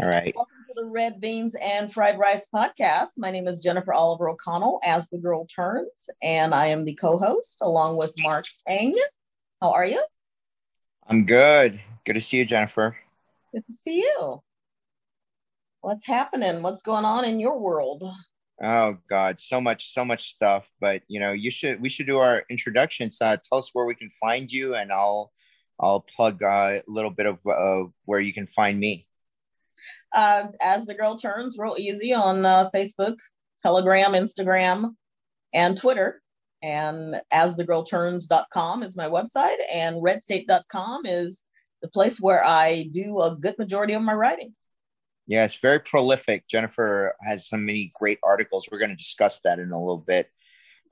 All right. Welcome to the Red Beans and Fried Rice podcast. My name is Jennifer Oliver O'Connell, as the girl turns, and I am the co-host along with Mark Eng. How are you? I'm good. Good to see you, Jennifer. Good to see you. What's happening? What's going on in your world? Oh God, so much, so much stuff. But you know, you should we should do our introductions. Uh, tell us where we can find you, and I'll I'll plug uh, a little bit of uh, where you can find me. Uh, as the girl turns, real easy on uh, Facebook, Telegram, Instagram, and Twitter. And asthegirlturns.com is my website, and redstate.com is the place where I do a good majority of my writing. Yeah, it's very prolific. Jennifer has so many great articles. We're going to discuss that in a little bit.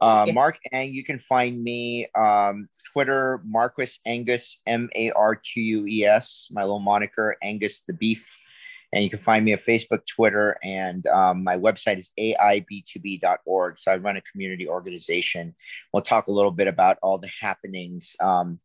Uh, yeah. Mark Ang, you can find me um, Twitter, Marquis Angus, M A R Q U E S, my little moniker, Angus the Beef. And you can find me on Facebook, Twitter, and um, my website is aib2b.org. So I run a community organization. We'll talk a little bit about all the happenings. Um,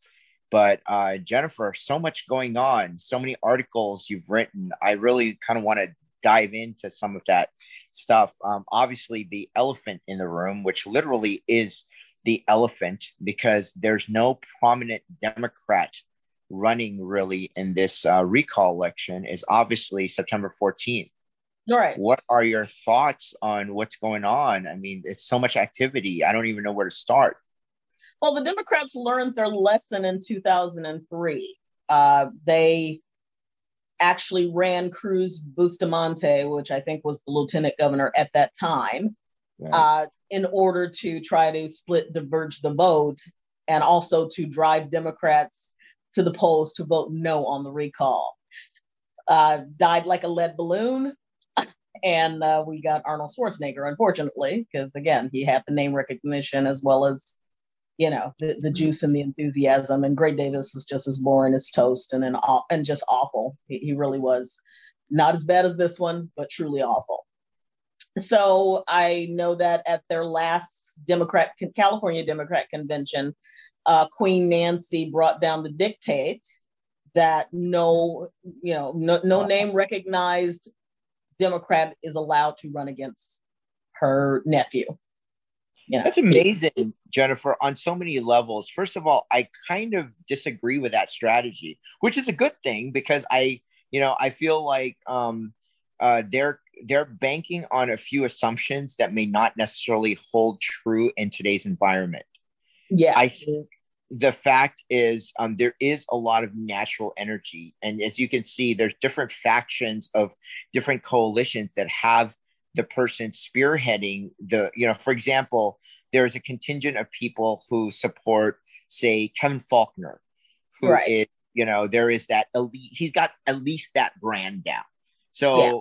but uh, Jennifer, so much going on, so many articles you've written. I really kind of want to dive into some of that stuff. Um, obviously, the elephant in the room, which literally is the elephant, because there's no prominent Democrat running really in this uh, recall election, is obviously September 14th. All right. What are your thoughts on what's going on? I mean, it's so much activity. I don't even know where to start. Well, the Democrats learned their lesson in 2003. Uh, they actually ran Cruz Bustamante, which I think was the lieutenant governor at that time, right. uh, in order to try to split, diverge the vote, and also to drive Democrats to the polls to vote no on the recall. Uh, died like a lead balloon. and uh, we got Arnold Schwarzenegger, unfortunately, because again, he had the name recognition as well as you know the, the mm-hmm. juice and the enthusiasm and Gray Davis was just as boring as toast and and, and just awful he, he really was not as bad as this one but truly awful so I know that at their last Democrat California Democrat convention uh, Queen Nancy brought down the dictate that no you know no, no name recognized Democrat is allowed to run against her nephew you know, That's amazing, Jennifer, on so many levels. First of all, I kind of disagree with that strategy, which is a good thing because I, you know, I feel like um, uh, they're they're banking on a few assumptions that may not necessarily hold true in today's environment. Yeah, I think the fact is um, there is a lot of natural energy, and as you can see, there's different factions of different coalitions that have the person spearheading the you know for example there's a contingent of people who support say kevin Faulconer, who right. is you know there is that elite he's got at least that brand down so yeah.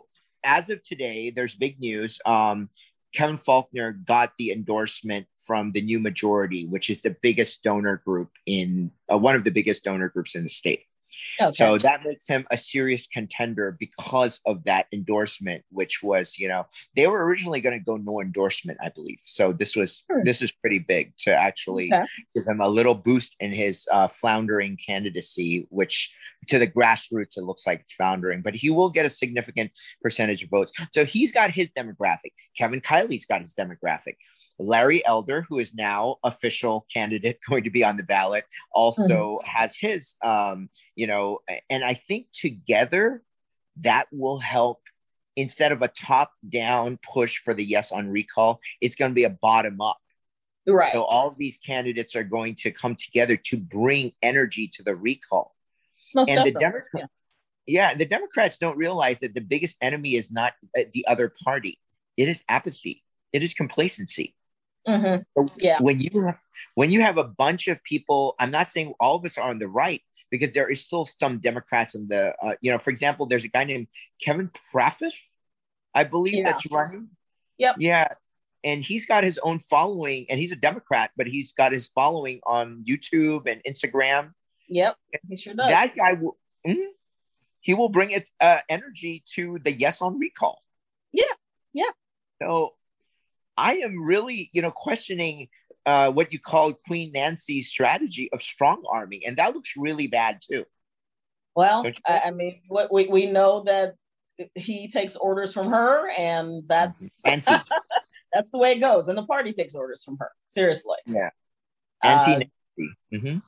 as of today there's big news um kevin faulconer got the endorsement from the new majority which is the biggest donor group in uh, one of the biggest donor groups in the state Okay. So that makes him a serious contender because of that endorsement, which was, you know, they were originally going to go no endorsement, I believe. So this was sure. this is pretty big to actually okay. give him a little boost in his uh, floundering candidacy, which to the grassroots it looks like it's foundering, but he will get a significant percentage of votes. So he's got his demographic. Kevin Kiley's got his demographic. Larry Elder, who is now official candidate going to be on the ballot, also mm-hmm. has his, um, you know, and I think together that will help instead of a top down push for the yes on recall, it's going to be a bottom up. Right. So all of these candidates are going to come together to bring energy to the recall. Most and the Democrats, yeah. yeah, the Democrats don't realize that the biggest enemy is not uh, the other party; it is apathy, it is complacency. Mm-hmm. So yeah. When you when you have a bunch of people, I'm not saying all of us are on the right because there is still some Democrats in the uh, you know, for example, there's a guy named Kevin Paffrath, I believe yeah. that's running. Yep. Yeah. And he's got his own following, and he's a Democrat, but he's got his following on YouTube and Instagram. Yep, he sure does. That guy will. Mm, he will bring it uh, energy to the yes on recall. Yeah, yeah. So I am really, you know, questioning uh, what you call Queen Nancy's strategy of strong arming, and that looks really bad too. Well, I, I, mean, what we, we know that he takes orders from her, and that's that's the way it goes. And the party takes orders from her. Seriously. Yeah. Anti. Uh, mm-hmm.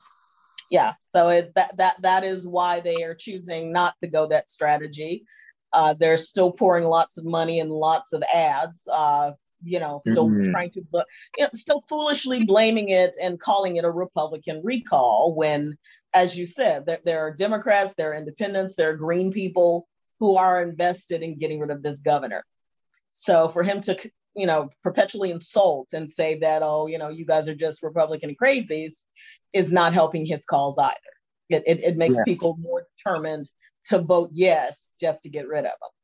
Yeah. So it, that that that is why they are choosing not to go that strategy. Uh, they're still pouring lots of money and lots of ads. Uh, you know, still mm-hmm. trying to, but you know, still foolishly blaming it and calling it a Republican recall when, as you said, that there are Democrats, there are independents, there are Green people who are invested in getting rid of this governor. So for him to, you know, perpetually insult and say that, oh, you know, you guys are just Republican crazies is not helping his cause either. It, it, it makes yeah. people more determined to vote yes just to get rid of him.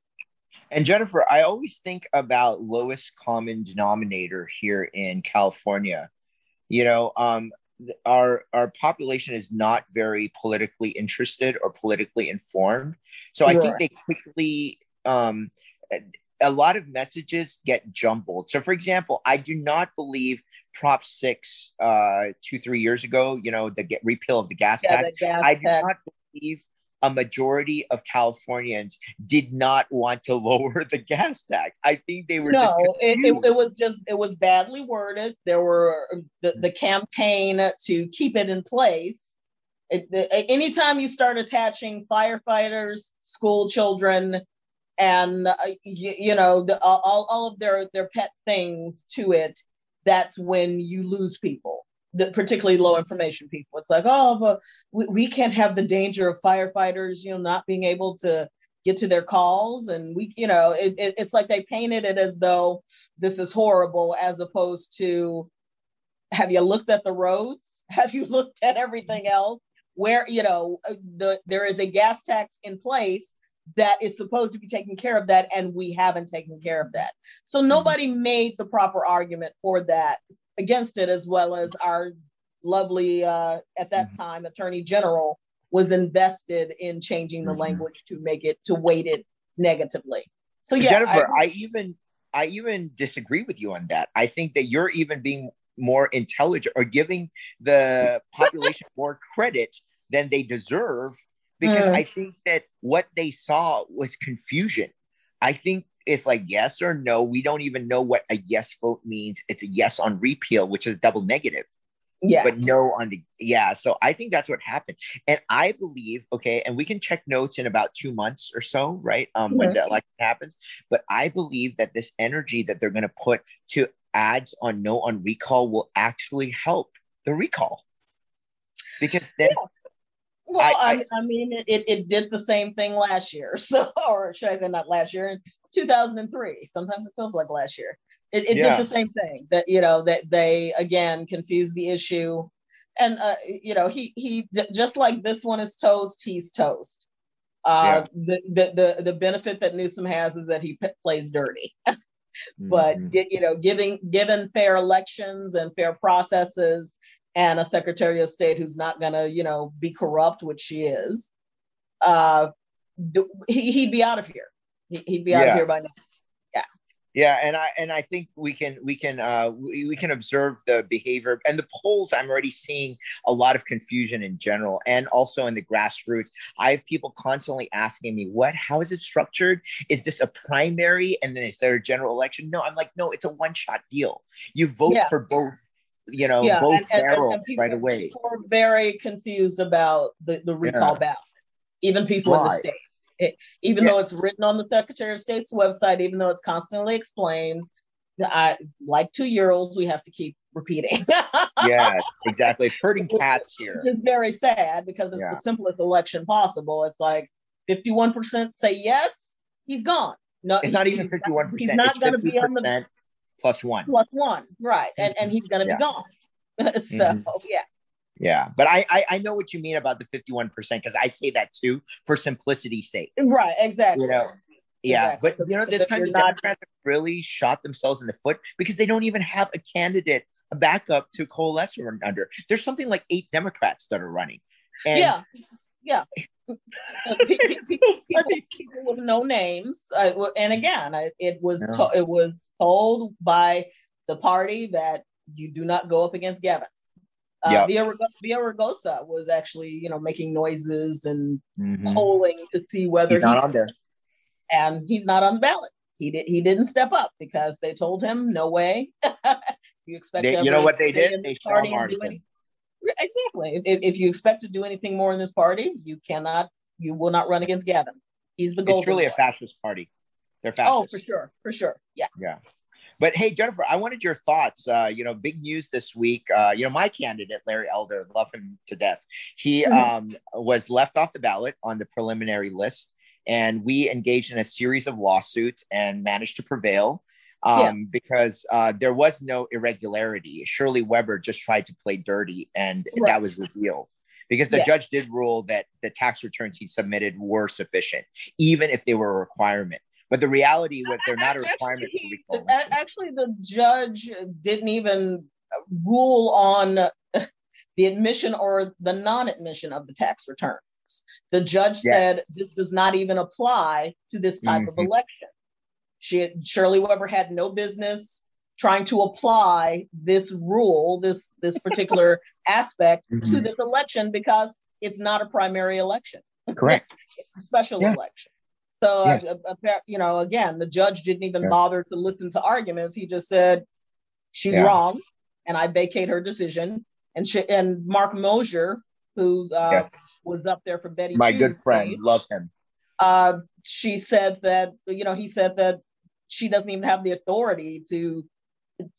And Jennifer, I always think about lowest common denominator here in California. You know, um, our our population is not very politically interested or politically informed, so I think they quickly um, a lot of messages get jumbled. So, for example, I do not believe Prop Six uh, two three years ago. You know, the get repeal of the gas yeah, tax. The gas I do tax. not believe a majority of Californians did not want to lower the gas tax. I think they were no, it, it, it, was just it was badly worded. There were the, the campaign to keep it in place. It, the, anytime you start attaching firefighters, school children, and uh, you, you, know the, all, all of their their pet things to it, that's when you lose people the particularly low information people. It's like, oh, but we, we can't have the danger of firefighters, you know, not being able to get to their calls. And we, you know, it, it, it's like they painted it as though this is horrible, as opposed to have you looked at the roads? Have you looked at everything else? Where, you know, the there is a gas tax in place that is supposed to be taking care of that, and we haven't taken care of that. So mm-hmm. nobody made the proper argument for that against it, as well as our lovely, uh, at that mm-hmm. time, Attorney General was invested in changing the mm-hmm. language to make it to weight it negatively. So yeah, Jennifer, I, I even I even disagree with you on that. I think that you're even being more intelligent or giving the population more credit than they deserve because mm. I think that what they saw was confusion. I think it's like yes or no. We don't even know what a yes vote means. It's a yes on repeal, which is double negative. Yeah. But no on the yeah. So I think that's what happened. And I believe, okay, and we can check notes in about two months or so, right? Um, mm-hmm. when the election happens. But I believe that this energy that they're gonna put to ads on no on recall will actually help the recall. Because then yeah. Well, I, I, I mean, it, it did the same thing last year. So, or should I say not last year, 2003. Sometimes it feels like last year. It, it yeah. did the same thing that, you know, that they again confused the issue. And, uh, you know, he, he, just like this one is toast, he's toast. Uh, yeah. the, the, the, the benefit that Newsom has is that he p- plays dirty. but, mm-hmm. you know, giving, given fair elections and fair processes and a secretary of state who's not going to, you know, be corrupt, which she is, uh, he, he'd be out of here. He'd be out yeah. of here by now. Yeah. Yeah, and I and I think we can we can uh, we, we can observe the behavior and the polls. I'm already seeing a lot of confusion in general, and also in the grassroots. I have people constantly asking me, "What? How is it structured? Is this a primary and then is there a general election?" No, I'm like, no, it's a one shot deal. You vote yeah. for both you know, yeah, both and, barrels and, and right away. Very confused about the, the recall yeah. ballot, even people right. in the state. It, even yeah. though it's written on the Secretary of State's website, even though it's constantly explained, I like two year olds, we have to keep repeating. yes, exactly. It's hurting cats here. It's very sad because it's yeah. the simplest election possible. It's like 51% say yes, he's gone. No, it's he, not even 51%. He's not going to be on the plus one. Plus one, right. And, and he's going to yeah. be gone. so, mm-hmm. yeah. Yeah, but I, I, I know what you mean about the fifty one percent because I say that too for simplicity's sake. Right, exactly. You know, yeah, exactly. but you know this time the not... Democrats really shot themselves in the foot because they don't even have a candidate, a backup to coalesce under. There's something like eight Democrats that are running. And yeah, yeah. people, with no names, uh, and again, it was to, it was told by the party that you do not go up against Gavin. Uh, yep. Villaraigosa was actually, you know, making noises and mm-hmm. polling to see whether he's not he, on there. and he's not on the ballot. He did. He didn't step up because they told him, "No way." you expect. They, you know what they did? They strong armed. Exactly. If, if, you expect to do anything more in this party, you cannot. You will not run against Gavin. He's the goal. It's truly a fascist party. They're fascist. Oh, for sure, for sure. Yeah. Yeah. But hey, Jennifer, I wanted your thoughts. Uh, you know, big news this week. Uh, you know, my candidate, Larry Elder, love him to death. He mm-hmm. um, was left off the ballot on the preliminary list, and we engaged in a series of lawsuits and managed to prevail. Um, yeah. because uh, there was no irregularity. Shirley Weber just tried to play dirty, and right. that was revealed because the yeah. judge did rule that the tax returns he submitted were sufficient, even if they were a requirement. But the reality was they're not a requirement actually, for recall. Actually, the judge didn't even rule on the admission or the non-admission of the tax returns. The judge yes. said this does not even apply to this type mm-hmm. of election. She Shirley Weber had no business trying to apply this rule, this this particular aspect mm-hmm. to this election because it's not a primary election. Correct. special yeah. election. So, yes. you know, again, the judge didn't even yeah. bother to listen to arguments. He just said, she's yeah. wrong, and I vacate her decision. And she, and Mark Meuser, who uh, yes. was up there for Betty, my good friend, love him. Uh, she said that you know he said that she doesn't even have the authority to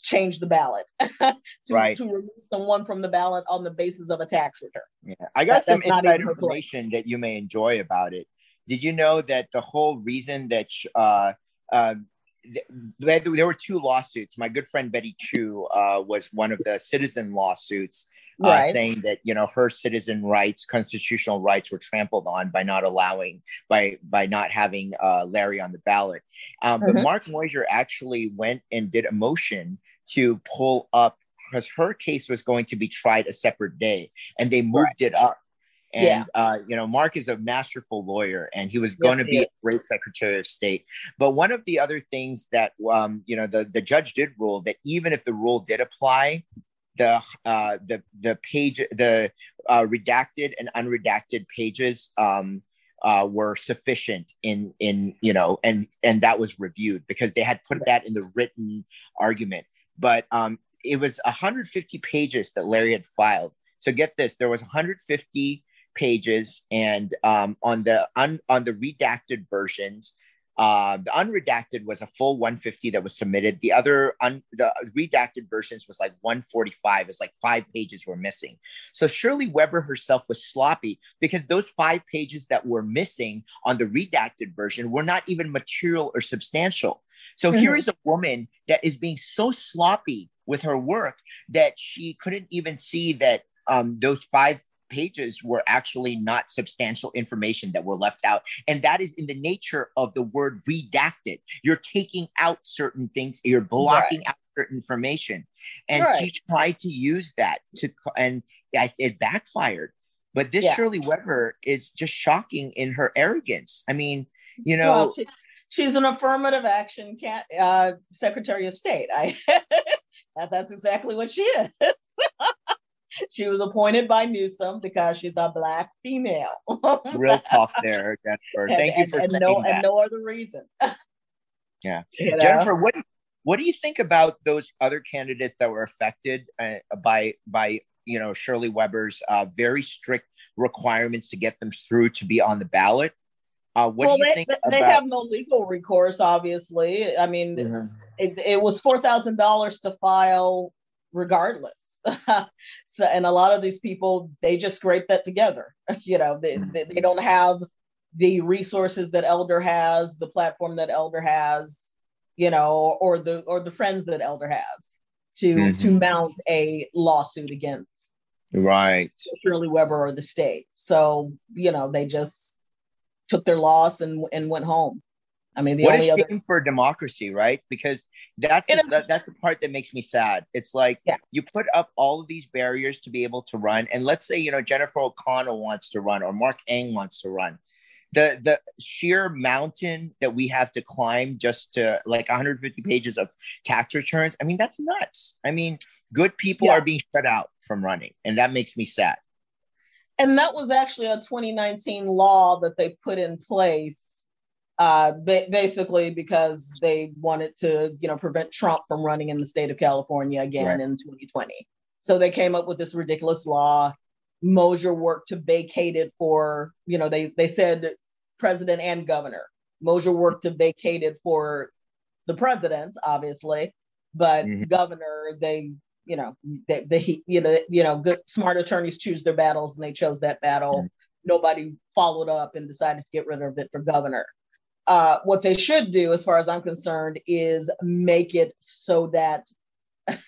change the ballot to, right. to remove someone from the ballot on the basis of a tax return. Yeah, I got that, some inside information that you may enjoy about it. Did you know that the whole reason that uh, uh, there were two lawsuits. My good friend Betty Chu uh, was one of the citizen lawsuits, uh, right. saying that you know her citizen rights, constitutional rights, were trampled on by not allowing by by not having uh, Larry on the ballot. Um, mm-hmm. But Mark Meuser actually went and did a motion to pull up because her case was going to be tried a separate day, and they moved right. it up and yeah. uh, you know, Mark is a masterful lawyer, and he was going to be a great Secretary of State. But one of the other things that um, you know, the the judge did rule that even if the rule did apply, the uh, the the page the uh, redacted and unredacted pages um, uh, were sufficient in in you know and and that was reviewed because they had put that in the written argument but um, it was 150 pages that larry had filed so get this there was 150 pages, and um, on the un, on the redacted versions, uh, the unredacted was a full 150 that was submitted. The other un, the redacted versions was like 145. It's like five pages were missing. So Shirley Weber herself was sloppy because those five pages that were missing on the redacted version were not even material or substantial. So mm-hmm. here is a woman that is being so sloppy with her work that she couldn't even see that um, those five pages were actually not substantial information that were left out. And that is in the nature of the word redacted. You're taking out certain things, you're blocking right. out certain information. And right. she tried to use that to, and it backfired. But this yeah. Shirley Weber is just shocking in her arrogance. I mean, you know. Well, she, she's an affirmative action uh, Secretary of State. I that's exactly what she is. she was appointed by Newsom because she's a black female. Real talk there, Jennifer. Thank and, you for and, saying no, that. And no other reason. yeah, you know? Jennifer, what what do you think about those other candidates that were affected uh, by by you know Shirley Weber's uh, very strict requirements to get them through to be on the ballot? Uh, what well, do you they, think? They about- have no legal recourse, obviously. I mean, mm-hmm. it, it was four thousand dollars to file, regardless. so, and a lot of these people, they just scrape that together. you know, they, they, they don't have the resources that Elder has, the platform that Elder has, you know, or the or the friends that Elder has to mm-hmm. to mount a lawsuit against right Shirley Weber or the state. So you know they just took their loss and and went home. I mean, the what only a other for democracy, right? Because that's the, that, that's the part that makes me sad. It's like yeah. you put up all of these barriers to be able to run, and let's say you know Jennifer O'Connell wants to run or Mark Eng wants to run. The the sheer mountain that we have to climb just to like 150 pages of tax returns. I mean, that's nuts. I mean, good people yeah. are being shut out from running, and that makes me sad. And that was actually a 2019 law that they put in place uh, ba- basically because they wanted to, you know, prevent Trump from running in the state of California again right. in 2020. So they came up with this ridiculous law. Meuser worked to vacate it for, you know, they they said president and governor. Meuser worked to vacate it for the president, obviously, but mm-hmm. governor, they, you know, they, they, you know, you know, good smart attorneys choose their battles, and they chose that battle. Mm-hmm. Nobody followed up and decided to get rid of it for governor. Uh, what they should do, as far as I'm concerned, is make it so that,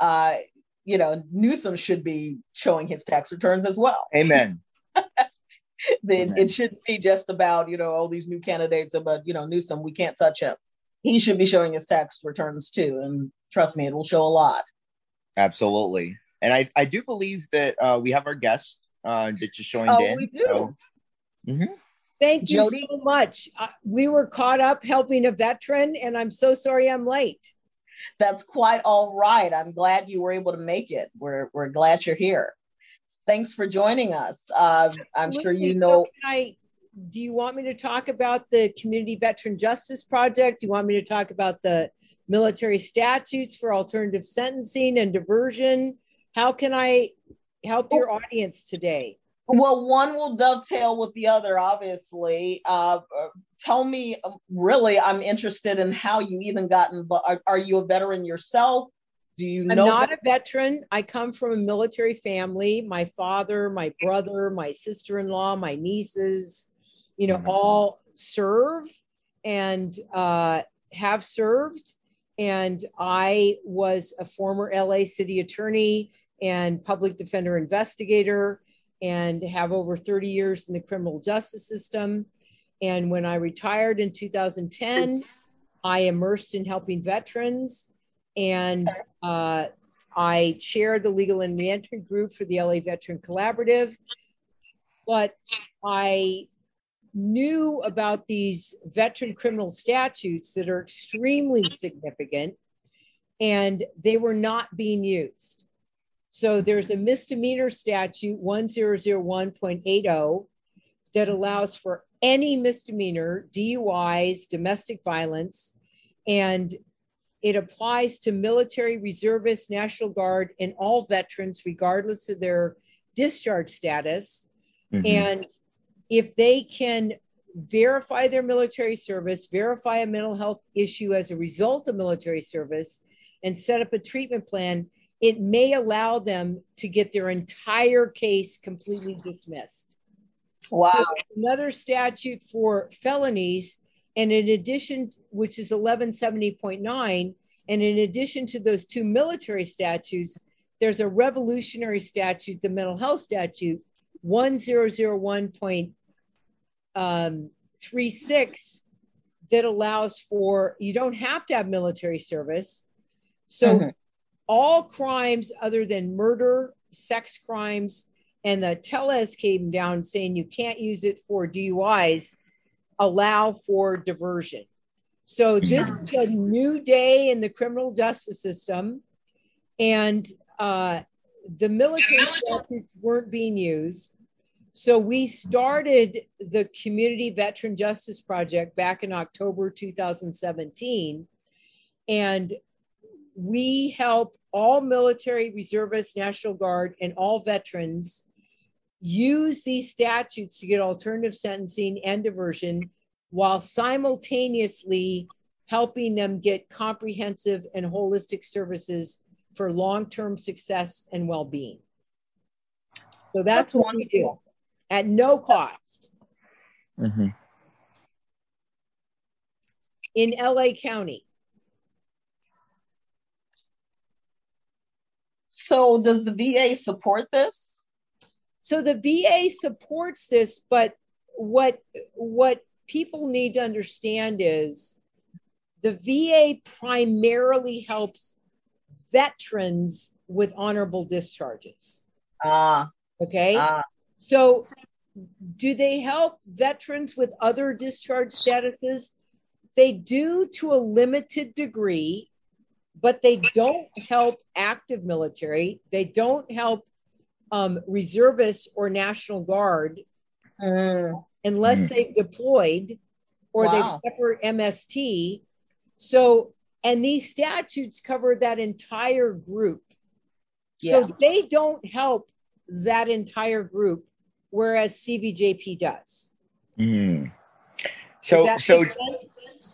uh, you know, Newsom should be showing his tax returns as well. Amen. then it shouldn't be just about you know all these new candidates, but you know Newsom, we can't touch him. He should be showing his tax returns too, and trust me, it will show a lot. Absolutely, and I I do believe that uh, we have our guest uh, that just joined oh, in. We do. So, mm-hmm. Thank you Jody? so much. Uh, we were caught up helping a veteran, and I'm so sorry I'm late. That's quite all right. I'm glad you were able to make it. We're we're glad you're here. Thanks for joining us. Uh, I'm sure you know. So I, do you want me to talk about the Community Veteran Justice Project? Do you want me to talk about the military statutes for alternative sentencing and diversion? How can I help your audience today? Well, one will dovetail with the other, obviously. Uh, tell me, really, I'm interested in how you even got involved. Are, are you a veteran yourself? Do you I'm not that- a veteran. I come from a military family. My father, my brother, my sister in law, my nieces, you know, mm-hmm. all serve and uh, have served. And I was a former LA city attorney and public defender investigator and have over 30 years in the criminal justice system. And when I retired in 2010, I immersed in helping veterans and uh, I chair the legal and reentry group for the LA Veteran Collaborative. But I knew about these veteran criminal statutes that are extremely significant and they were not being used. So there's a misdemeanor statute 1001.80 that allows for any misdemeanor, DUIs, domestic violence, and it applies to military reservists, National Guard, and all veterans, regardless of their discharge status. Mm-hmm. And if they can verify their military service, verify a mental health issue as a result of military service, and set up a treatment plan, it may allow them to get their entire case completely dismissed. Wow. So another statute for felonies, and in addition, which is 1170.9, and in addition to those two military statutes, there's a revolutionary statute, the mental health statute, 1001.36, um, that allows for you don't have to have military service. So mm-hmm all crimes other than murder, sex crimes, and the Teles came down saying you can't use it for DUIs, allow for diversion. So this is a new day in the criminal justice system, and uh, the military statutes weren't being used. So we started the Community Veteran Justice Project back in October 2017, and we help all military reservists, National Guard, and all veterans use these statutes to get alternative sentencing and diversion while simultaneously helping them get comprehensive and holistic services for long term success and well being. So that's, that's what wonderful. we do at no cost. Mm-hmm. In LA County. So does the VA support this? So the VA supports this, but what what people need to understand is the VA primarily helps veterans with honorable discharges. Ah. Uh, okay. Uh. So do they help veterans with other discharge statuses? They do to a limited degree but they don't help active military. They don't help um, reservists or National Guard uh, unless mm. they've deployed, or Wow. they suffer MST. So, and these statutes cover that entire group. Yeah. So they don't help that entire group, whereas CVJP does. Mm. Does So, that so?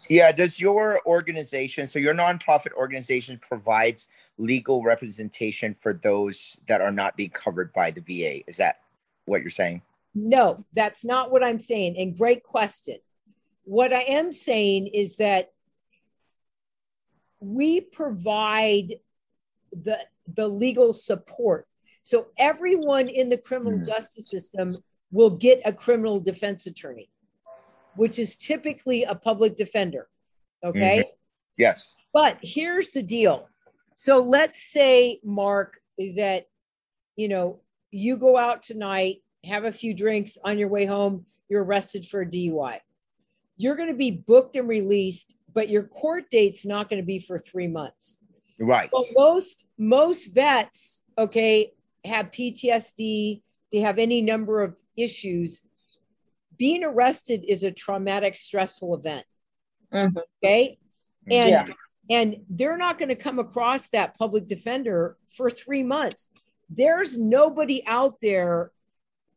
Yeah, does your organization, so your nonprofit organization provides legal representation for those that are not being covered by the VA? Is that what you're saying? No, that's not what I'm saying. And great question. What I am saying is that we provide the the legal support. So everyone in the criminal Hmm. justice system will get a criminal defense attorney, which is typically a public defender. Okay? Mm-hmm. Yes. But here's the deal. So let's say, Mark, that you know you go out tonight, have a few drinks on your way home, you're arrested for a DUI. You're going to be booked and released, but your court date's not going to be for three months. Right. Well, most most vets, okay, have PTSD. They have any number of issues. Being arrested is a traumatic, stressful event. Mhm. Okay, and Yeah. and they're not going to come across that public defender for three months. There's nobody out there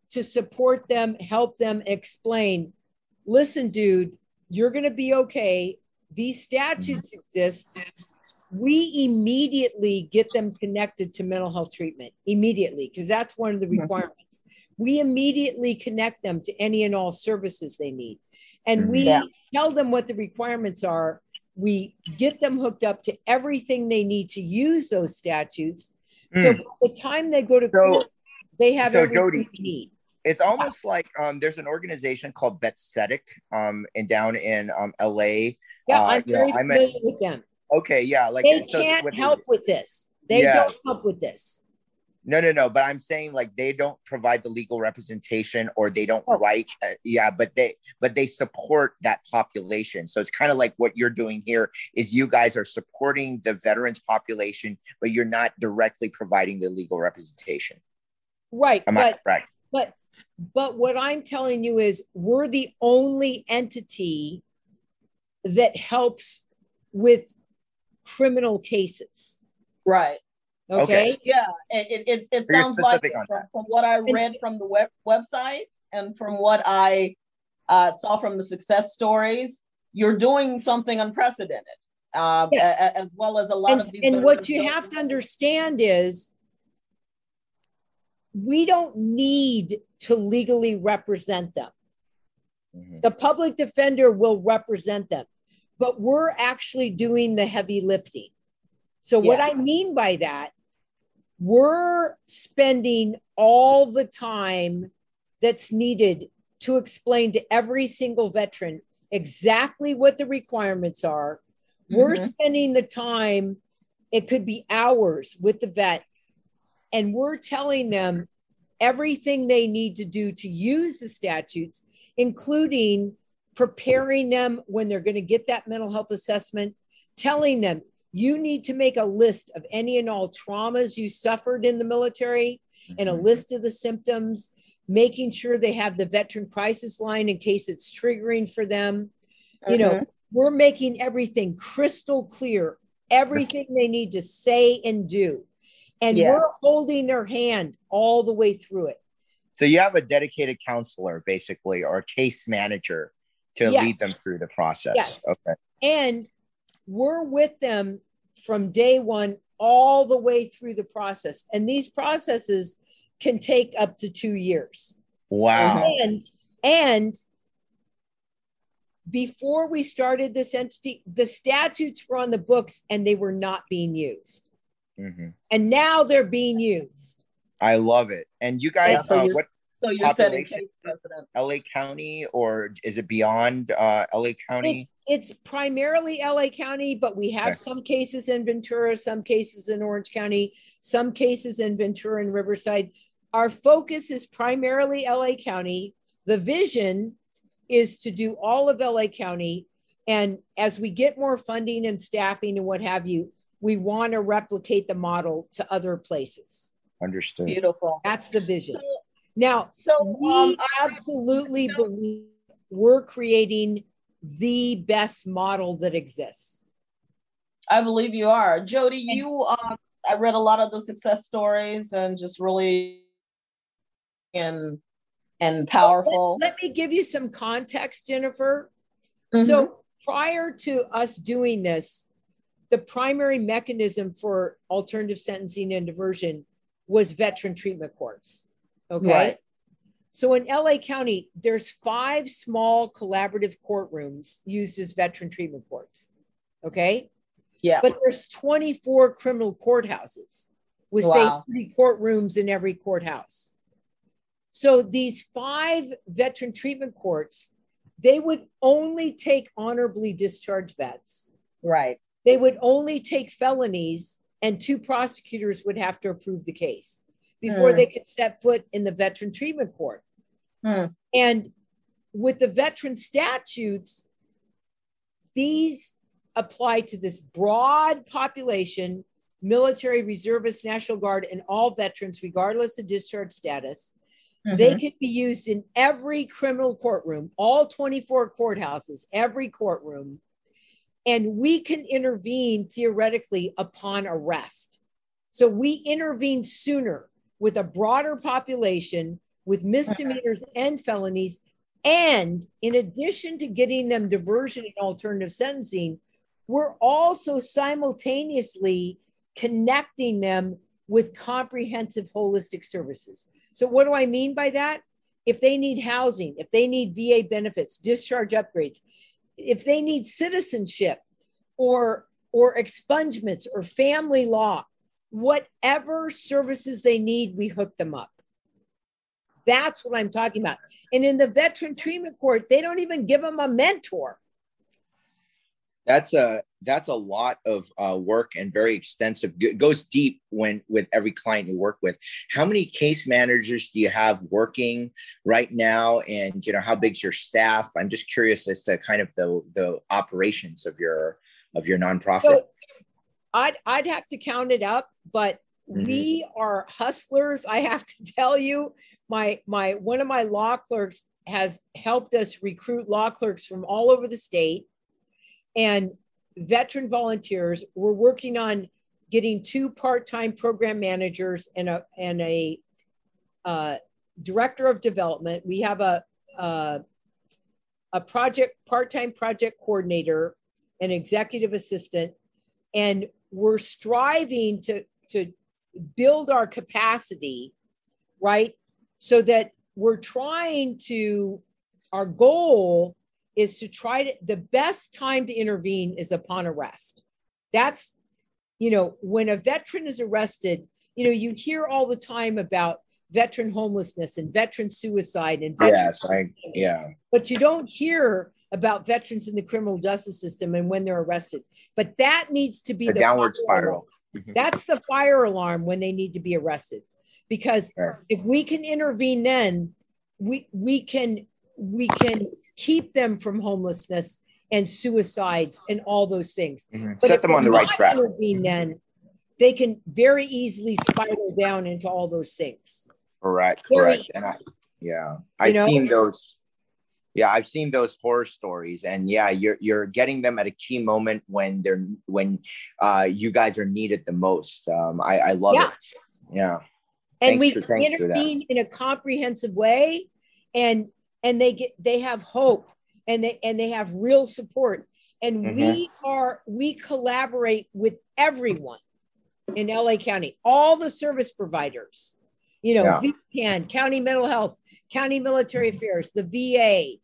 to support them, help them, explain. Listen, dude, you're going to be okay. These statutes exist. We immediately get them connected to mental health treatment immediately because that's one of the Mhm. requirements. We immediately connect them to any and all services they need. And we Yeah. tell them what the requirements are. We get them hooked up to everything they need to use those statutes. So Mm. by the time they go to So- court, they have so everything Jody- they need. It's almost like um, there's an organization called Betsetic um, and down in um, LA. Yeah, Uh, I'm you know, very I'm a- with them. Okay, yeah, like They so can't help with this. They don't help with this. No, no, no. But I'm saying like they don't provide the legal representation or they don't Oh. write. Uh, yeah, but they but they support that population. So it's kind of like what you're doing here is you guys are supporting the veterans population, but you're not directly providing the legal representation. Right. Am but I correct? but but what I'm telling you is we're the only entity that helps with criminal cases. Right. Okay. Okay. Yeah. It, it, it, it sounds like specific from, from what I read from the web, website and from what I uh, saw from the success stories, you're doing something unprecedented, uh, Yes. a- a- as well as a lot And, of these. and what you don't have to understand is we don't need to legally represent them. Mhm. The public defender will represent them, but we're actually doing the heavy lifting. So, what I mean by that, we're spending all the time that's needed to explain to every single veteran exactly what the requirements are. We're Mhm. spending the time, it could be hours with the vet, and we're telling them everything they need to do to use the statutes, including preparing them when they're going to get that mental health assessment, telling them you need to make a list of any and all traumas you suffered in the military and a Mhm. list of the symptoms, making sure they have the veteran crisis line in case it's triggering for them. You know, Mhm. we're making everything crystal clear, everything they need to say and do. And Yeah. we're holding their hand all the way through it. So you have a dedicated counselor, basically, or a case manager to Yes. lead them through the process. Yes. Okay. And we're with them from day one all the way through the process. And these processes can take up to two years. Wow. And and before we started this entity, the statutes were on the books and they were not being used. Mhm. And now they're being used. I love it. And you guys, uh, what So you're setting case precedent. LA County or is it beyond uh, LA County? It's, it's primarily LA County, but we have Okay. some cases in Ventura, some cases in Orange County, some cases in Ventura and Riverside. Our focus is primarily LA County. The vision is to do all of LA County. And as we get more funding and staffing and what have you, we want to replicate the model to other places. Understood. Beautiful. That's the vision. Now, So we um, absolutely believe we're creating the best model that exists. I believe you are. Jody, you um, I read a lot of the success stories and just really and and powerful. Let, let me give you some context, Jennifer. Mm-hmm. So prior to us doing this, the primary mechanism for alternative sentencing and diversion was veteran treatment courts. Okay. Right. So in LA County, there's five small collaborative courtrooms used as veteran treatment courts. Okay. Yeah. But there's 24 criminal courthouses with wow. say three courtrooms in every courthouse. So these five veteran treatment courts, they would only take honorably discharged vets. Right. They would only take felonies, and two prosecutors would have to approve the case before mm. they could step foot in the veteran treatment court. Mm. And with the veteran statutes, these apply to this broad population military, reservists, National Guard, and all veterans, regardless of discharge status. Mm-hmm. They can be used in every criminal courtroom, all 24 courthouses, every courtroom. And we can intervene theoretically upon arrest. So we intervene sooner with a broader population with misdemeanors and felonies. And in addition to getting them diversion and alternative sentencing, we're also simultaneously connecting them with comprehensive holistic services. So, what do I mean by that? If they need housing, if they need VA benefits, discharge upgrades, if they need citizenship or or expungements or family law, whatever services they need, we hook them up. That's what I'm talking about. And in the veteran treatment court, they don't even give them a mentor. That's a that's a lot of uh, work and very extensive. It goes deep when with every client you work with. How many case managers do you have working right now, and you know how big's your staff? I'm just curious as to kind of the the operations of your of your nonprofit. So I'd I'd have to count it up, but mm-hmm. we are hustlers. I have to tell you, my my one of my law clerks has helped us recruit law clerks from all over the state and veteran volunteers we're working on getting two part-time program managers and a and a uh, director of development we have a uh, a project part-time project coordinator an executive assistant and we're striving to to build our capacity right? So that we're trying to our goal is to try to the best time to intervene is upon arrest. That's you know when a veteran is arrested you know you hear all the time about veteran homelessness and veteran suicide and veteran yes I, yeah. But you don't hear about veterans in the criminal justice system and when they're arrested but that needs to be the, the downward spiral mm-hmm. that's the fire alarm when they need to be arrested because sure. if we can intervene then we we can we can keep them from homelessness and suicides and all those things mm-hmm. set them on the right track intervene then they can very easily spiral down into all those things correct very, correct and i yeah i've know? seen those yeah i've seen those horror stories and yeah you're you're getting them at a key moment when they're when uh you guys are needed the most um i i love yeah. it yeah and thanks we for, intervene in a comprehensive way and and they get they have hope and they and they have real support and mm-hmm. we are we collaborate with everyone in LA County all the service providers you know yeah. VCAN county mental health county military affairs the VA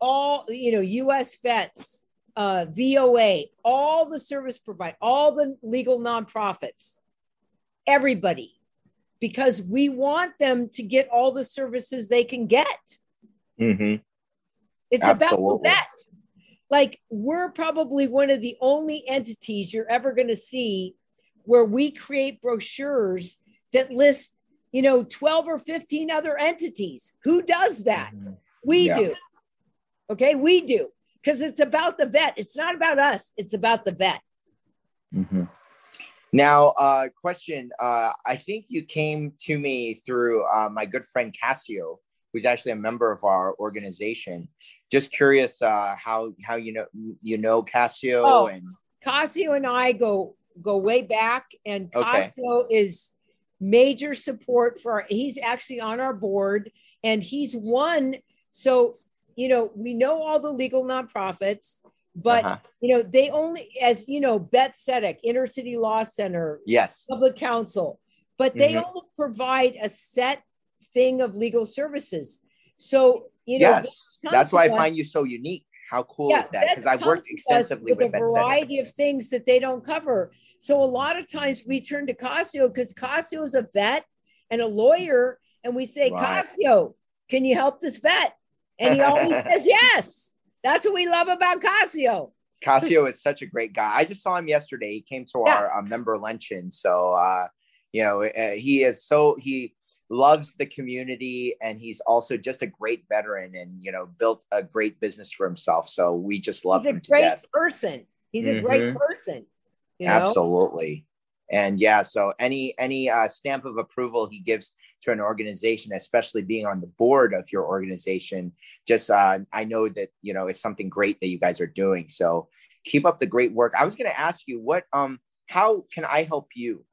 all you know US vets uh, VOA all the service provide all the legal nonprofits everybody because we want them to get all the services they can get. Mm-hmm. It's Absolutely. about that. Like, we're probably one of the only entities you're ever going to see where we create brochures that list, you know, 12 or 15 other entities. Who does that? Mm-hmm. We yeah. do. Okay, we do because it's about the vet. It's not about us, it's about the vet. Mm-hmm. Now, uh, question. Uh, I think you came to me through uh, my good friend Cassio, who's actually a member of our organization. just curious uh, how how you know you know Cassio Oh. and Casio and I go go way back, and Okay. Is major support for our, he's actually on our board and he's one so you know we know all the legal nonprofits but Uh-huh. you know they only as you know Bet Tzedek inner city law center yes, public counsel but they Mhm. only provide a set thing of legal services so you know yes, that's why I find you so unique. How cool yeah, is that? Because I've worked extensively with, with, a variety of things that they don't cover. So a lot of times we turn to Casio because Casio is a vet and a lawyer, and we say, Right. Casio, can you help this vet? And he always says yes. That's what we love about Casio. Casio is such a great guy. I just saw him yesterday. He came to Yeah. our uh, member luncheon. So, uh, you know, uh, he is so, he loves the community and he's also just a great veteran and, you know, built a great business for himself. So we just love He's a him to great death. person. He's a great person. You know? Absolutely. And yeah, so any any uh, stamp of approval he gives to an organization, especially being on the board of your organization, just uh, I know that you know it's something great that you guys are doing. So keep up the great work. I was going to ask you what um how can I help you,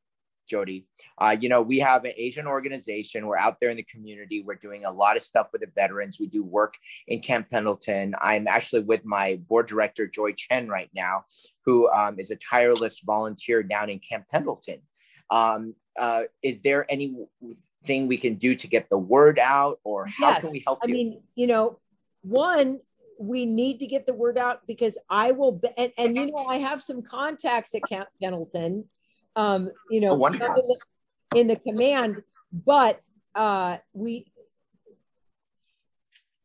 Jody? Uh, you know, we have an Asian organization. We're out there in the community. We're doing a lot of stuff with the veterans. We do work in Camp Pendleton. I'm actually with my board director Joy Chen right now who um, is a tireless volunteer down in Camp Pendleton. Um, uh, is there anything we can do to get the word out, or how yes. can we help I you? mean, you know, one, we need to get the word out because I will, be, and, and you know, I have some contacts at Camp Pendleton, um, you know, Oh, in, the, in the command, but uh, we,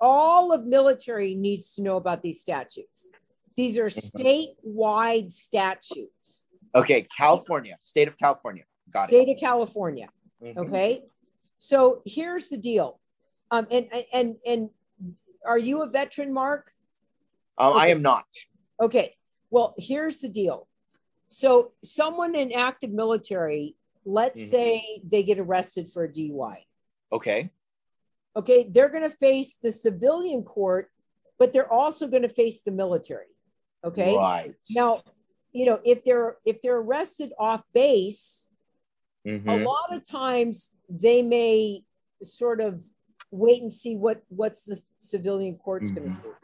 all of military needs to know about these statutes. These are Mm-hmm. statewide statutes, okay, California, state of California. Got state of California. it. Mhm. Okay. So here's the deal. Um, and, and, and are you a veteran, Mark? Um, I am not. Okay. Well, here's the deal. So someone in active military, let's Mhm. say they get arrested for a DUI. Okay. Okay. They're going to face the civilian court, but they're also going to face the military. Okay. Right. Now, you know, if they're if they're arrested off base, a Mhm. lot of times they may sort of wait and see what what's the civilian court's going to mm-hmm. do.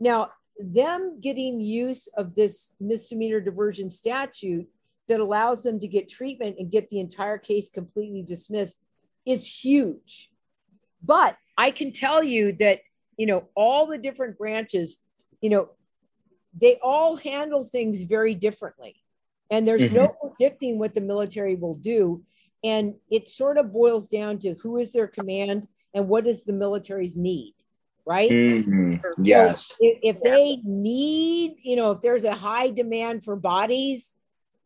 Now them getting use of this misdemeanor diversion statute that allows them to get treatment and get the entire case completely dismissed is huge. But i can tell you that you know all the different branches you know they all handle things very differently. And there's no mm-hmm. predicting what the military will do and it sort of boils down to who is their command and what is the military's need right Mhm. Yes. if, if they need you know if there's a high demand for bodies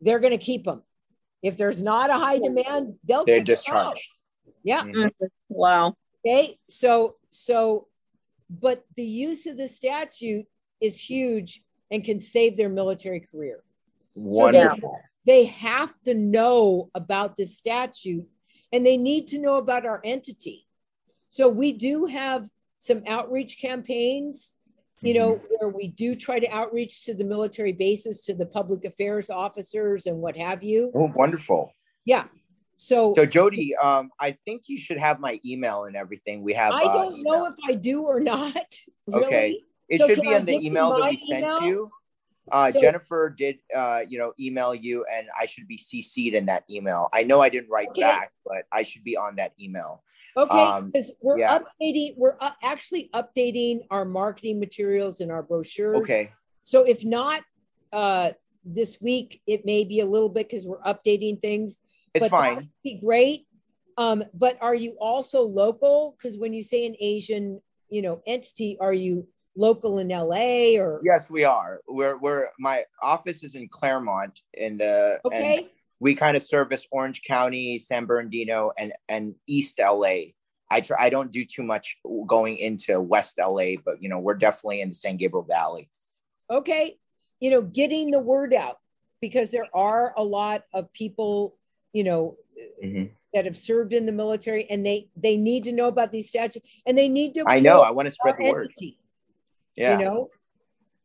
they're going to keep them if there's not a high demand they'll They're kick out. discharged. yeah Mhm. Wow. Okay, so so, but the use of the statute is huge and can save their military career. So they- have to know about this statute, and they need to know about our entity. So we do have some outreach campaigns, you know, where we do try to outreach to the military bases, to the public affairs officers, and what have you. Oh, wonderful. Yeah. So, So Jody, um, I think you should have my email and everything. We have. I uh, don't know if I do or not. Really. Okay. It So should be in the email that we sent email? you. Uh, So- Jennifer did, uh, you know, email you, and I should be CC'd in that email. I know I didn't write Okay. back, but I should be on that email. Okay, Um, because we're yeah. updating, we're uh, actually updating our marketing materials and our brochures. Okay. So if not uh, this week, it may be a little bit because we're updating things. It's but fine. be great. Um, but are you also local? Because when you say an Asian, you know, entity, are you local in LA or Yes, we are. We're we're my office is in Claremont and uh, okay? we kind of service Orange County, San Bernardino, and and East LA. I try. I don't do too much going into West LA, but you know we're definitely in the San Gabriel Valley. okay you know getting the word out because there are a lot of people you know mm-hmm. that have served in the military and they they need to know about these statutes and they need to I know. I want to spread the word. entity. Yeah. You know,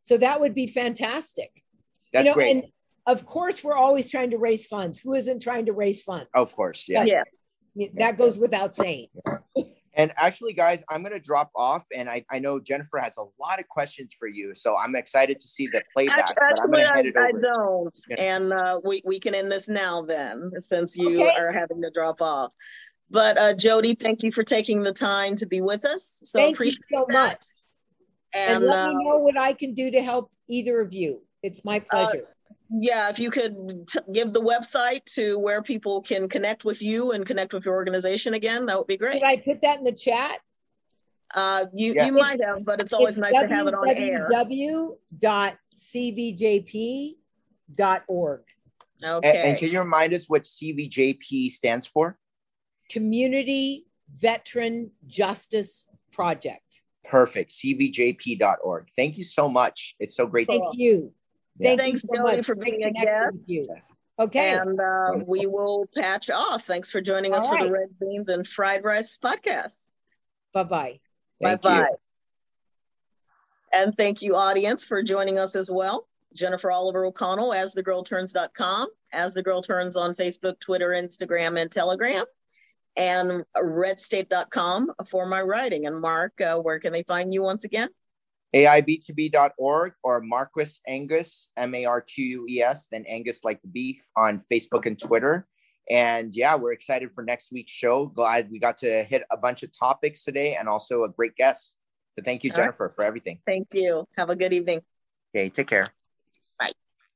so that would be fantastic. That's you know, great. and of course, we're always trying to raise funds. Who isn't trying to raise funds? of course. Yeah. Yeah. that goes without saying. And actually, guys, I'm going to drop off, and I, I know Jennifer has a lot of questions for you, so I'm excited to see the playback. but I'm Actually, going to I, I don't. Yeah. And uh, we, we can end this now then, since you Okay. are having to drop off. But uh, Jody, thank you for taking the time to be with us. So Thank you so that. much. And, And, let uh, me know what I can do to help either of you. It's my pleasure. yeah, if you could t- give the website to where people can connect with you and connect with your organization again, that would be great. Did I put that in the chat? Uh, you Yeah. you might have, but it's always nice to have it on air. www.cvjp.org. And, Okay. and can you remind us what CVJP stands for? Community Veteran Justice Project. Perfect. CVJP.org. Thank you so much. It's so great. Thank you. Yeah. Thank Thanks, you so Jody, much. for being a guest. Okay. And uh, we will patch off. Thanks for joining us All for the. Red Beans and Fried Rice podcast. bye bye. Bye bye. And thank you, audience, for joining us as well. Jennifer Oliver O'Connell, asthegirlturns.com, as the girl turns on Facebook, Twitter, Instagram, and Telegram, and redstate.com for my writing. And Mark, uh, where can they find you once again? AIB2B.org or Marques Angus, M A R Q U E S, then Angus like the beef on Facebook and Twitter. And yeah, we're excited for next week's show. Glad we got to hit a bunch of topics today and also a great guest. So thank you, All right. Jennifer, for everything. Thank you. Have a good evening. Okay, take care.